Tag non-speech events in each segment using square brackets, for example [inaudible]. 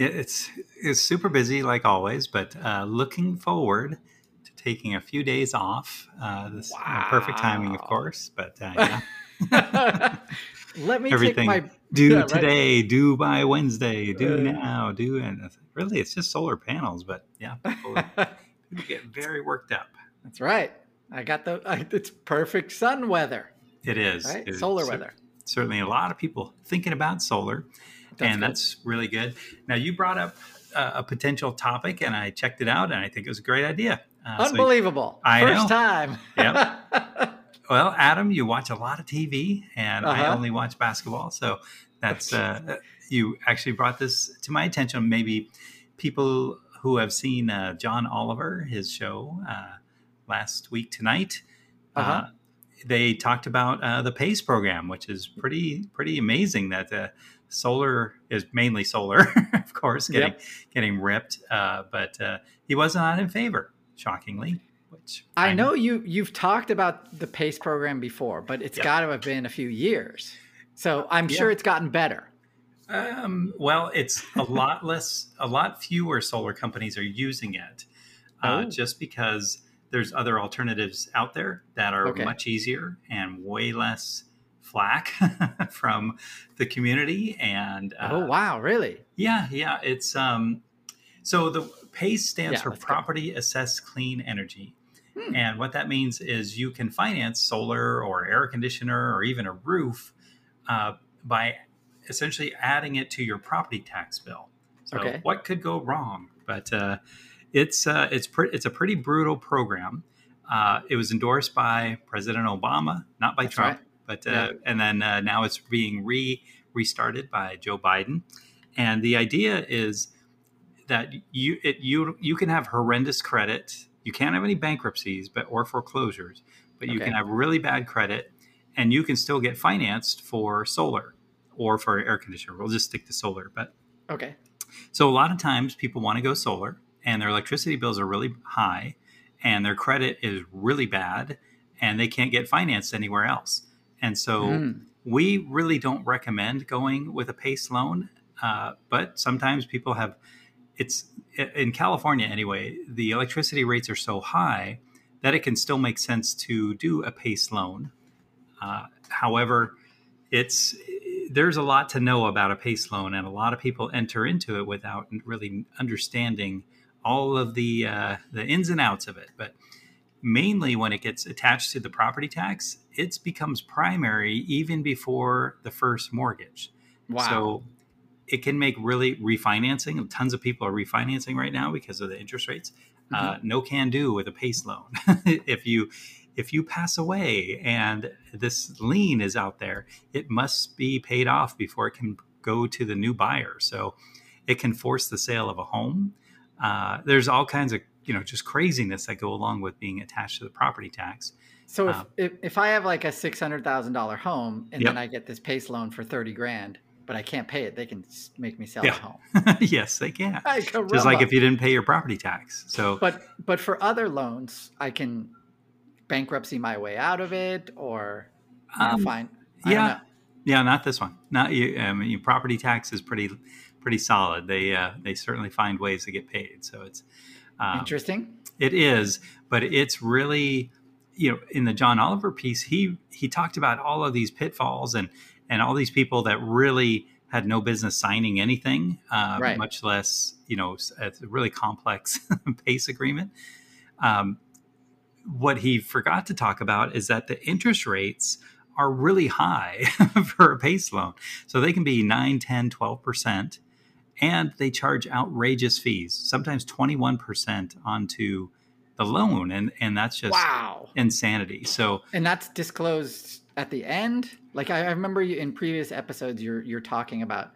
It's it's super busy like always, but uh, looking forward to taking a few days off. Uh, this wow. perfect timing, of course, but uh, yeah. [laughs] Let me everything my, do yeah, today, right? do by Wednesday, do uh, now, do and really it's just solar panels, but yeah, [laughs] people, people get very worked up. That's right. I got the I, it's perfect sun weather. It is right? it solar is, weather. Certainly, a lot of people thinking about solar that's and good. that's really good. Now you brought up uh, a potential topic, and I checked it out, and I think it was a great idea. Uh, Unbelievable! So I First know. time. yep. [laughs] Well, Adam, you watch a lot of TV, and uh-huh. I only watch basketball, so that's uh, you actually brought this to my attention. Maybe people who have seen uh, John Oliver, his show uh, last week tonight. Uh-huh. they talked about the PACE program, which is pretty pretty amazing. That solar is mainly solar, [laughs] of course, getting yep. getting ripped. Uh, but uh, he was not in favor, shockingly. Which I, I know you you've talked about the PACE program before, but it's yep. got to have been a few years. So I'm sure it's gotten better. Um, well, it's a [laughs] lot less, a lot fewer solar companies are using it, uh, oh. just because there's other alternatives out there that are okay. much easier and way less flack [laughs] from the community and uh, oh wow really yeah yeah it's um so the pace stands yeah, for property go. assessed clean energy hmm. and what that means is you can finance solar or air conditioner or even a roof uh, by essentially adding it to your property tax bill so okay. what could go wrong but uh, it's uh, it's pre- it's a pretty brutal program uh, it was endorsed by President Obama, not by That's Trump. Right. But uh, yeah. and then uh, now it's being re restarted by Joe Biden, and the idea is that you it, you you can have horrendous credit. You can't have any bankruptcies, but or foreclosures, but you okay. can have really bad credit, and you can still get financed for solar or for air conditioner. We'll just stick to solar, but okay. So a lot of times people want to go solar, and their electricity bills are really high, and their credit is really bad, and they can't get financed anywhere else. And so mm. we really don't recommend going with a PACE loan. Uh, but sometimes people have, it's in California anyway, the electricity rates are so high that it can still make sense to do a PACE loan. Uh, however, it's there's a lot to know about a PACE loan, and a lot of people enter into it without really understanding all of the uh, the ins and outs of it. But mainly when it gets attached to the property tax, it becomes primary even before the first mortgage. Wow. So it can make really refinancing. Tons of people are refinancing right now because of the interest rates. Mm-hmm. Uh, no can do with a PACE loan. [laughs] if you if you pass away and this lien is out there, it must be paid off before it can go to the new buyer. So it can force the sale of a home. Uh, there's all kinds of you know just craziness that go along with being attached to the property tax. So if, um, if, if I have like a six hundred thousand dollar home and yep. then I get this PACE loan for thirty grand, but I can't pay it, they can make me sell yeah. the home. [laughs] yes, they can. Just like if you didn't pay your property tax. So, but but for other loans, I can bankruptcy my way out of it, or um, fine. yeah, yeah, not this one. Not you. I mean, your property tax is pretty pretty solid. They uh, they certainly find ways to get paid. So it's um, interesting. It is, but it's really you know in the John Oliver piece he he talked about all of these pitfalls and and all these people that really had no business signing anything, uh, right. much less you know a really complex [laughs] PACE agreement. Um, what he forgot to talk about is that the interest rates are really high [laughs] for a PACE loan. So they can be 9, 10, 12%. And they charge outrageous fees, sometimes 21% onto the loan. And, and that's just wow. insanity. So, and that's disclosed at the end. Like I, I remember you in previous episodes, you're, you're talking about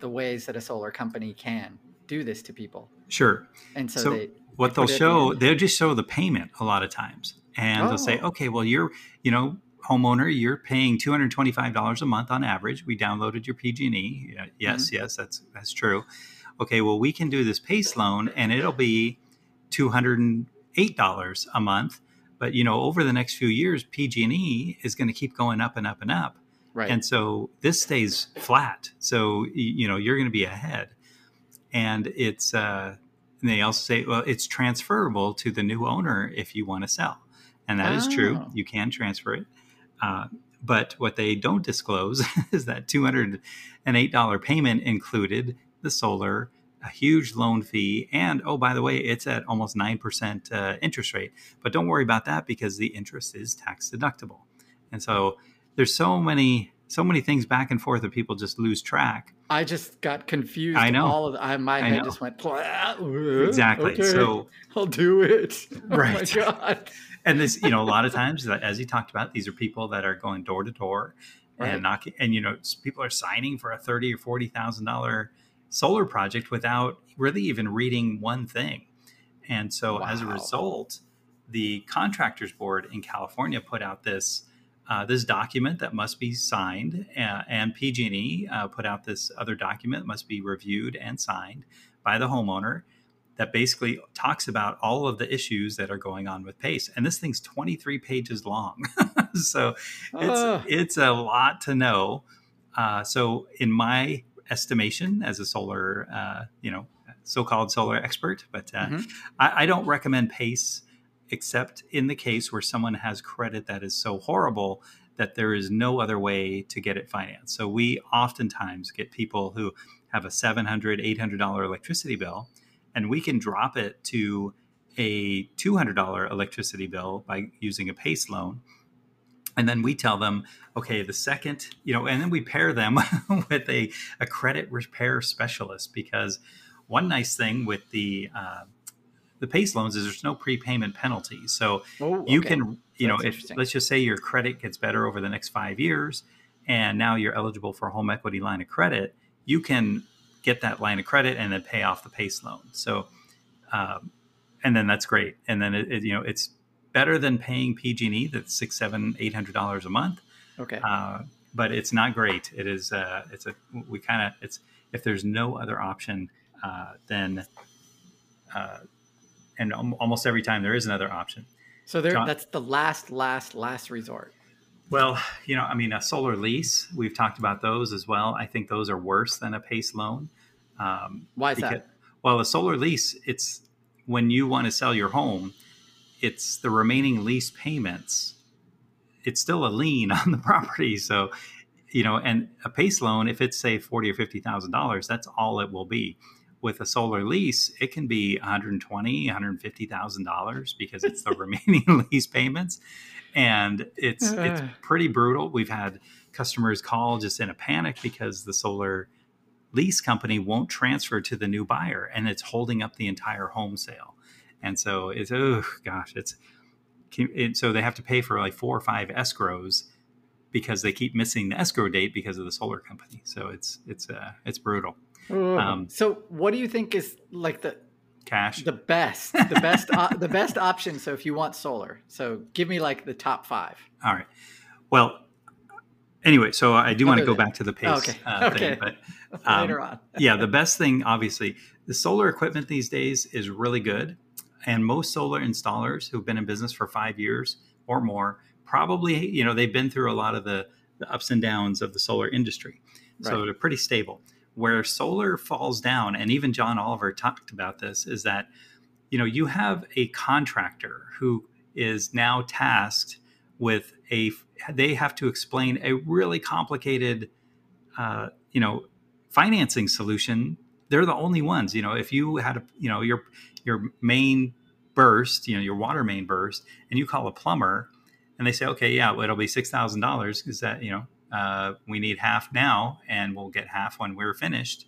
the ways that a solar company can do this to people. Sure. And so, so they, what they will show, the they'll just show the payment a lot of times. And oh. they'll say, oh. okay, well, you're, you know, homeowner, you're paying $225 a month on average. We downloaded your PG&E. Yes, mm-hmm. yes, that's, that's true. Okay, well, we can do this PACE loan and it'll be $208 a month. But, you know, over the next few years, PG&E is going to keep going up and up and up. Right. And so this stays flat. So, you know, you're going to be ahead. And it's, uh, and they also say, well, it's transferable to the new owner if you want to sell. And that oh. is true. Oh. You can transfer it. Uh, but what they don't disclose [laughs] is that $208 payment included the solar, a huge loan fee, and oh, by the way, it's at almost 9% uh, interest rate. But don't worry about that because the interest is tax deductible. And so there's so many so many things back and forth that people just lose track. I just got confused. I know. All of the, I, my I head know. just went exactly. Okay, so I'll do it. Right. [laughs] Oh my god. [laughs] and this, you know, a lot of times, as you talked about, these are people that are going door to door and knocking, and you know, people are signing for a thirty or forty thousand dollar solar project without really even reading one thing. And so, wow. as a result, the contractors board in California put out this uh, this document that must be signed, uh, and PG&E uh, put out this other document that must be reviewed and signed by the homeowner that basically talks about all of the issues that are going on with PACE. And this thing's 23 pages long, [laughs] so it's it's a lot to know. Uh, so, in my estimation, as a solar, uh, you know, so-called solar expert, but uh, mm-hmm. I, I don't recommend PACE except in the case where someone has credit that is so horrible that there is no other way to get it financed. So we oftentimes get people who have a $700, $800 electricity bill, and we can drop it to a $200 electricity bill by using a PACE loan. And then we tell them, okay, the second, you know, and then we pair them [laughs] with a, a credit repair specialist because one nice thing with the uh, the PACE loans is there's no prepayment penalty. So oh, okay. you can, you know, if let's just say your credit gets better over the next five years, and now you're eligible for a home equity line of credit, you can get that line of credit and then pay off the PACE loan. So, um, and then that's great. And then it, it, you know it's better than paying PG&E that's six, seven, eight hundred dollars a month. Okay. Uh, but it's not great. It is. Uh, it's a. We kind of. It's if there's no other option, uh, then uh, and almost every time there is another option. So there, John, that's the last, last, last resort. Well, you know, I mean, a solar lease. We've talked about those as well. I think those are worse than a PACE loan. Um, Why is because, that? Well, a solar lease, it's when you want to sell your home, it's the remaining lease payments. It's still a lien [laughs] on the property, so you know, and a PACE loan, if it's say forty or fifty thousand dollars, that's all it will be with a solar lease, it can be 120, 150,000 dollars because it's the [laughs] remaining [laughs] lease payments, and it's uh. it's pretty brutal. We've had customers call just in a panic because the solar lease company won't transfer to the new buyer, and it's holding up the entire home sale. And so it's oh gosh, it's it, so they have to pay for like four or five escrows because they keep missing the escrow date because of the solar company. So it's it's uh, it's brutal. Um, so, what do you think is like the cash the best the best uh, the best option? So, if you want solar, so give me like the top five. All right. Well, anyway, so I do want to go back to the pace oh, okay. Uh, okay. thing, but [laughs] um, later on. yeah, the best thing, obviously, the solar equipment these days is really good, and most solar installers who've been in business for five years or more probably, you know, they've been through a lot of the, the ups and downs of the solar industry, so right. they're pretty stable where solar falls down and even john oliver talked about this is that you know you have a contractor who is now tasked with a they have to explain a really complicated uh, you know financing solution they're the only ones you know if you had a you know your your main burst you know your water main burst and you call a plumber and they say, okay, yeah, it'll be six thousand dollars because that you know uh, we need half now, and we'll get half when we're finished.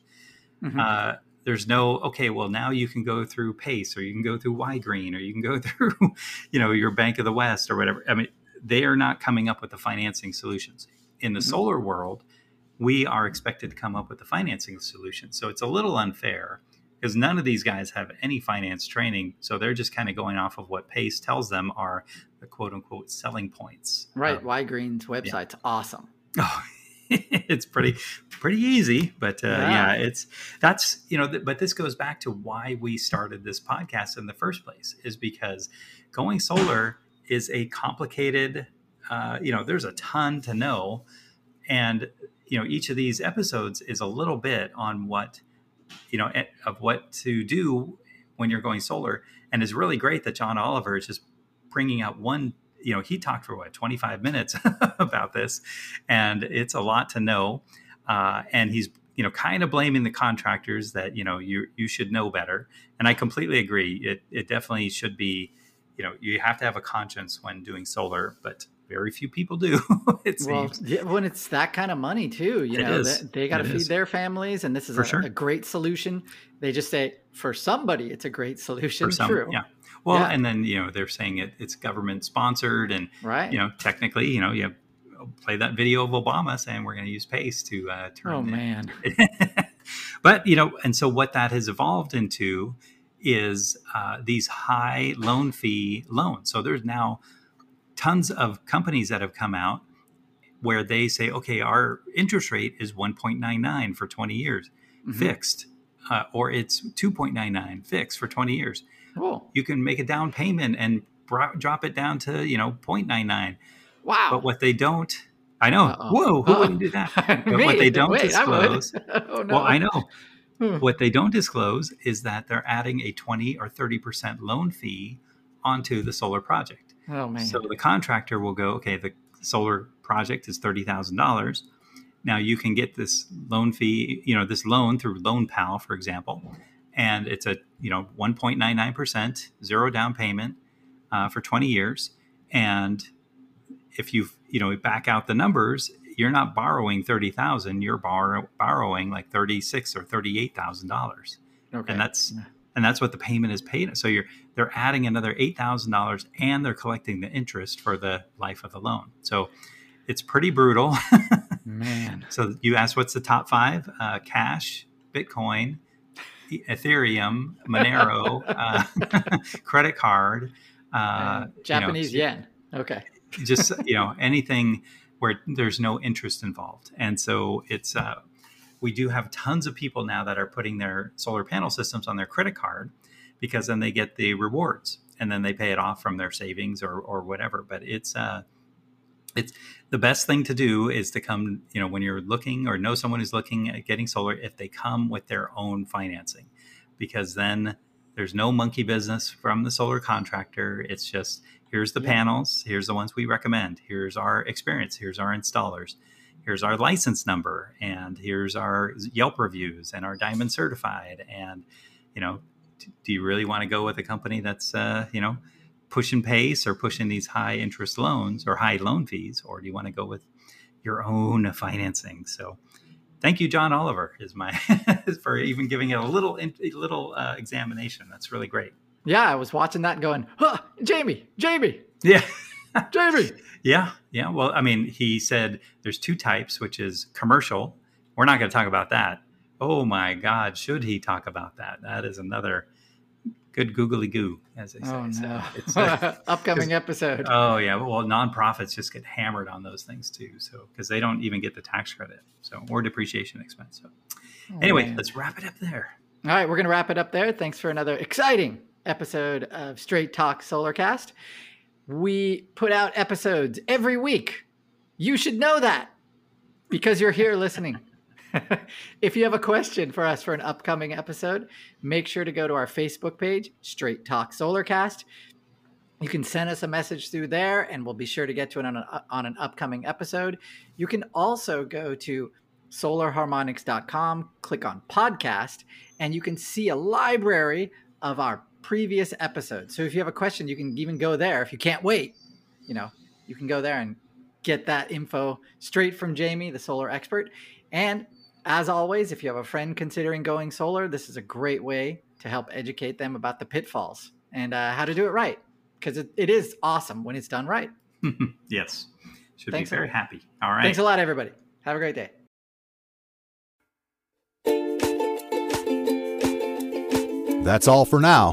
Mm-hmm. Uh, there's no okay. Well, now you can go through Pace, or you can go through Ygrene, or you can go [laughs] through, you know, your Bank of the West, or whatever. I mean, they are not coming up with the financing solutions in the mm-hmm. solar world. We are expected to come up with the financing solution. So it's a little unfair because none of these guys have any finance training. So they're just kind of going off of what Pace tells them are the quote unquote selling points. Right. Um, Ygrene's website's yeah. awesome. [laughs] Oh, [laughs] it's pretty pretty easy, but uh, yeah. yeah. it's that's you know. Th- but this goes back to why we started this podcast in the first place is because going solar is a complicated. Uh, you know, there's a ton to know, and you know each of these episodes is a little bit on what you know of what to do when you're going solar. And it's really great that john oliver is just bringing out one you know he talked for what 25 minutes [laughs] about this and it's a lot to know. Uh, and he's you know kind of blaming the contractors that you know you you should know better. And i completely agree. It it definitely should be you know you have to have a conscience when doing solar but very few people do. [laughs] it well, yeah, when it's that kind of money too, you it know, is. they, they got to feed is. their families, and this is a, sure. a, great solution. They just say for somebody, it's a great solution. Some, True. Yeah. Well, yeah. and then you know they're saying it, it's government sponsored, and right. You know, technically, you know, you have, play that video of Obama saying we're going to use Pace to uh, turn. Oh man. [laughs] but you know, and so what that has evolved into is uh, these high loan fee loans. So there's now tons of companies that have come out where they say, okay, our interest rate is 1.99 for 20 years, mm-hmm. fixed, uh, or it's 2.99 fixed for 20 years. Cool. You can make a down payment and bro- drop it down to you know 0.99. Wow. But what they don't, I know. Uh-oh. Whoa, who Uh-oh. wouldn't do that? [laughs] But what they don't Wait, disclose. [laughs] oh, no. Well, I know. Hmm. what they don't disclose is that they're adding a 20 or 30 percent loan fee onto the solar project. Oh man! So the contractor will go, okay, the solar project is thirty thousand dollars. Now you can get this loan fee, you know, this loan through Loanpal, for example, and it's a you know one point nine nine percent zero down payment uh, for twenty years, and if you you know back out the numbers, you're not borrowing thirty thousand, you're borrow, borrowing like thirty six or thirty eight thousand dollars, okay. and that's and that's what the payment is paid. So you're they're adding another eight thousand dollars, and they're collecting the interest for the life of the loan. So it's pretty brutal. Man. [laughs] So you asked what's the top five? Uh, cash, Bitcoin, Ethereum, Monero, uh, [laughs] credit card, uh, Japanese you know, yen. Okay. just you know [laughs] anything where there's no interest involved, and so it's uh, we do have tons of people now that are putting their solar panel systems on their credit card because then they get the rewards and then they pay it off from their savings or, or whatever. But it's uh, it's the best thing to do is to come, you know, when you're looking or know someone who's looking at getting solar, if they come with their own financing, because then there's no monkey business from the solar contractor. It's just here's the yeah. panels, here's the ones we recommend, here's our experience, here's our installers here's our license number and here's our Yelp reviews and our diamond certified. And, you know, do you really want to go with a company that's, uh, you know, pushing pace or pushing these high interest loans or high loan fees, or do you want to go with your own financing? So, thank you, John Oliver, is my [laughs] for even giving it a little a little uh, examination. That's really great. Yeah, I was watching that and going, huh, Jamie, Jamie. Yeah. [laughs] Jamie. Yeah, yeah. Well, I mean, he said there's two types, which is commercial. We're not going to talk about that. Oh my God, should he talk about that? That is another good googly goo, as they say. Oh no! it's uh, [laughs] upcoming episode. Oh yeah, well, nonprofits just get hammered on those things too, so because they don't even get the tax credit, so or depreciation expense. So oh, anyway, man. let's wrap it up there. All right, we're going to wrap it up there. Thanks for another exciting episode of Straight Talk Solarcast. We put out episodes every week. You should know that because you're here listening. [laughs] if you have a question for us for an upcoming episode, make sure to go to our Facebook page, Straight Talk Solarcast. You can send us a message through there, and we'll be sure to get to it on an, on an upcoming episode. You can also go to solarharmonics.com, click on podcast, and you can see a library of our previous episodes. So if you have a question, you can even go there. If you can't wait, you know, You can go there and get that info straight from Jamie, the solar expert. And as always, if you have a friend considering going solar, this is a great way to help educate them about the pitfalls and uh, how to do it right because it, it is awesome when it's done right. [laughs] yes. Should Thanks be very happy. All right. Thanks a lot, everybody. Have a great day. That's all for now.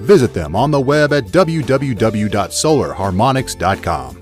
Visit them on the web at www.solarharmonics.com.